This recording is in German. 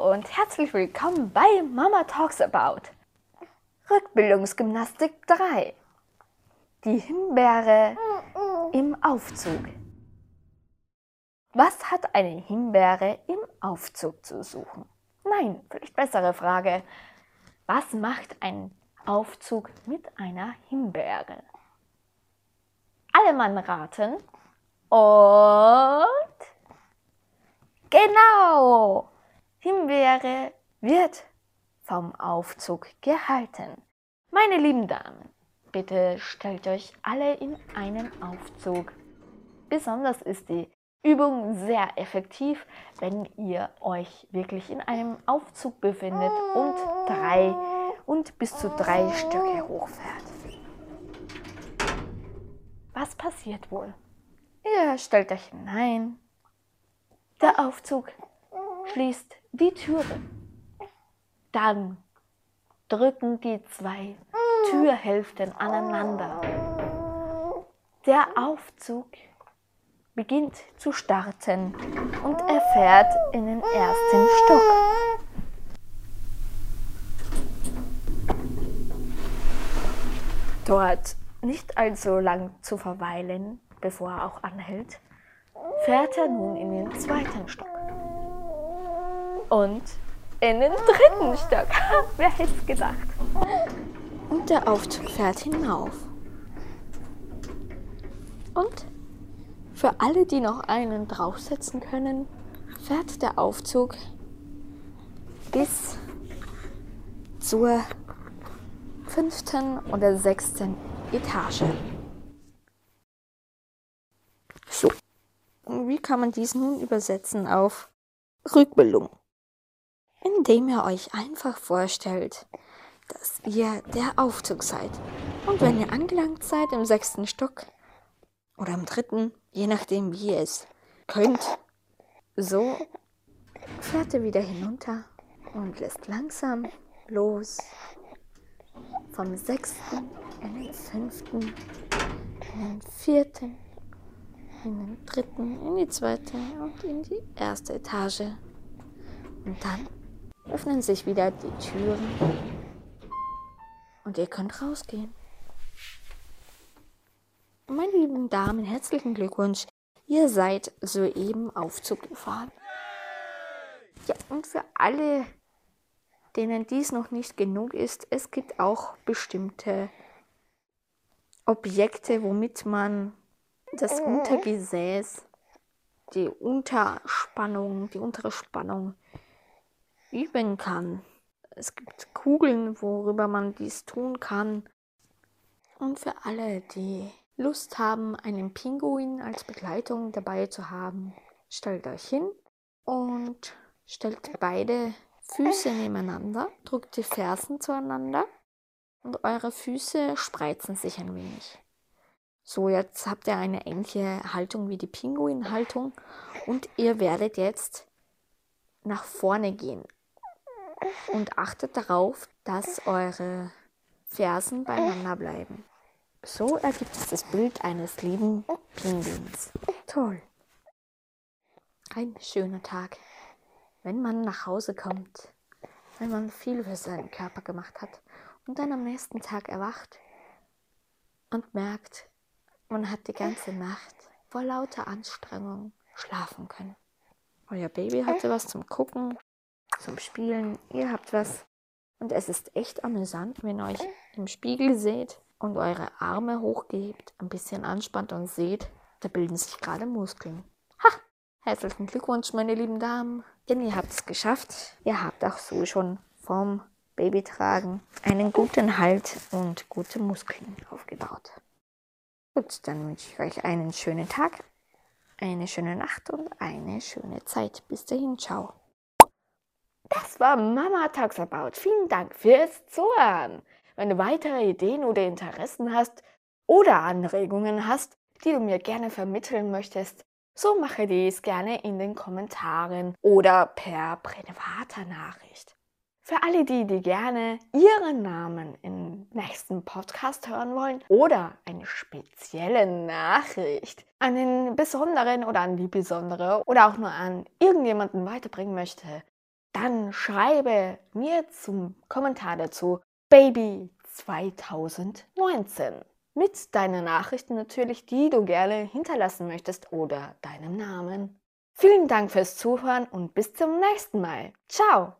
Und herzlich willkommen bei Mama Talks About. Rückbildungsgymnastik 3. Die Himbeere im Aufzug. Was hat eine Himbeere im Aufzug zu suchen? Nein, vielleicht bessere Frage. Was macht ein Aufzug mit einer Himbeere? Alle Mann raten. Und genau, Himbeere wird vom Aufzug gehalten. Meine lieben Damen, bitte stellt euch alle in einen Aufzug. Besonders ist die Übung sehr effektiv, wenn ihr euch wirklich in einem Aufzug befindet und drei und bis zu drei Stücke hochfährt. Was passiert wohl? Ihr stellt euch hinein. Der Aufzug schließt die Türe. Dann drücken die zwei Türhälften aneinander. Der Aufzug beginnt zu starten und er fährt in den ersten Stock. Dort nicht allzu lang zu verweilen, bevor er auch anhält, fährt er nun in den zweiten Stock. Und in den dritten Stock. Wer hätte es gedacht? Und der Aufzug fährt hinauf. Und für alle, die noch einen draufsetzen können, fährt der Aufzug bis zur fünften oder sechsten Etage. So. Wie kann man dies nun übersetzen auf Rückbildung? Indem ihr euch einfach vorstellt, dass ihr der Aufzug seid. Und wenn ihr angelangt seid im sechsten Stock oder im dritten, je nachdem wie ihr es könnt, so fährt ihr wieder hinunter und lässt langsam los vom sechsten in den fünften, in den vierten, in den dritten, in die zweite und in die erste Etage. Und dann öffnen sich wieder die Türen und ihr könnt rausgehen. Meine lieben Damen, herzlichen Glückwunsch. Ihr seid soeben Aufzug gefahren. Ja, und für alle, denen dies noch nicht genug ist, es gibt auch bestimmte Objekte, womit man das Untergesäß, die Unterspannung, die untere Spannung üben kann. Es gibt Kugeln, worüber man dies tun kann. Und für alle, die Lust haben, einen Pinguin als Begleitung dabei zu haben, stellt euch hin und stellt beide Füße nebeneinander, drückt die Fersen zueinander und eure Füße spreizen sich ein wenig. So, jetzt habt ihr eine ähnliche Haltung wie die Pinguin-Haltung und ihr werdet jetzt nach vorne gehen und achtet darauf, dass eure Fersen beieinander bleiben. So ergibt es das Bild eines lieben Pinguins. Toll. Ein schöner Tag, wenn man nach Hause kommt, wenn man viel für seinen Körper gemacht hat und dann am nächsten Tag erwacht und merkt, man hat die ganze Nacht vor lauter Anstrengung schlafen können. Euer Baby hatte was zum Gucken, zum Spielen, ihr habt was. Und es ist echt amüsant, wenn ihr euch im Spiegel seht und eure Arme hochgebt, ein bisschen anspannt und seht, da bilden sich gerade Muskeln. Ha! Herzlichen Glückwunsch, meine lieben Damen, denn ihr habt es geschafft. Ihr habt auch so schon vom Babytragen einen guten Halt und gute Muskeln aufgebaut. Gut, dann wünsche ich euch einen schönen Tag, eine schöne Nacht und eine schöne Zeit. Bis dahin, ciao. War Mama Talks About. Vielen Dank fürs Zuhören. Wenn du weitere Ideen oder Interessen hast oder Anregungen hast, die du mir gerne vermitteln möchtest, so mache dies gerne in den Kommentaren oder per privater Nachricht. Für alle die, die gerne ihren Namen im nächsten Podcast hören wollen oder eine spezielle Nachricht an den besonderen oder an die besondere oder auch nur an irgendjemanden weiterbringen möchte, dann schreibe mir zum Kommentar dazu Baby 2019 mit deinen Nachrichten natürlich, die du gerne hinterlassen möchtest oder deinem Namen. Vielen Dank fürs Zuhören und bis zum nächsten Mal. Ciao!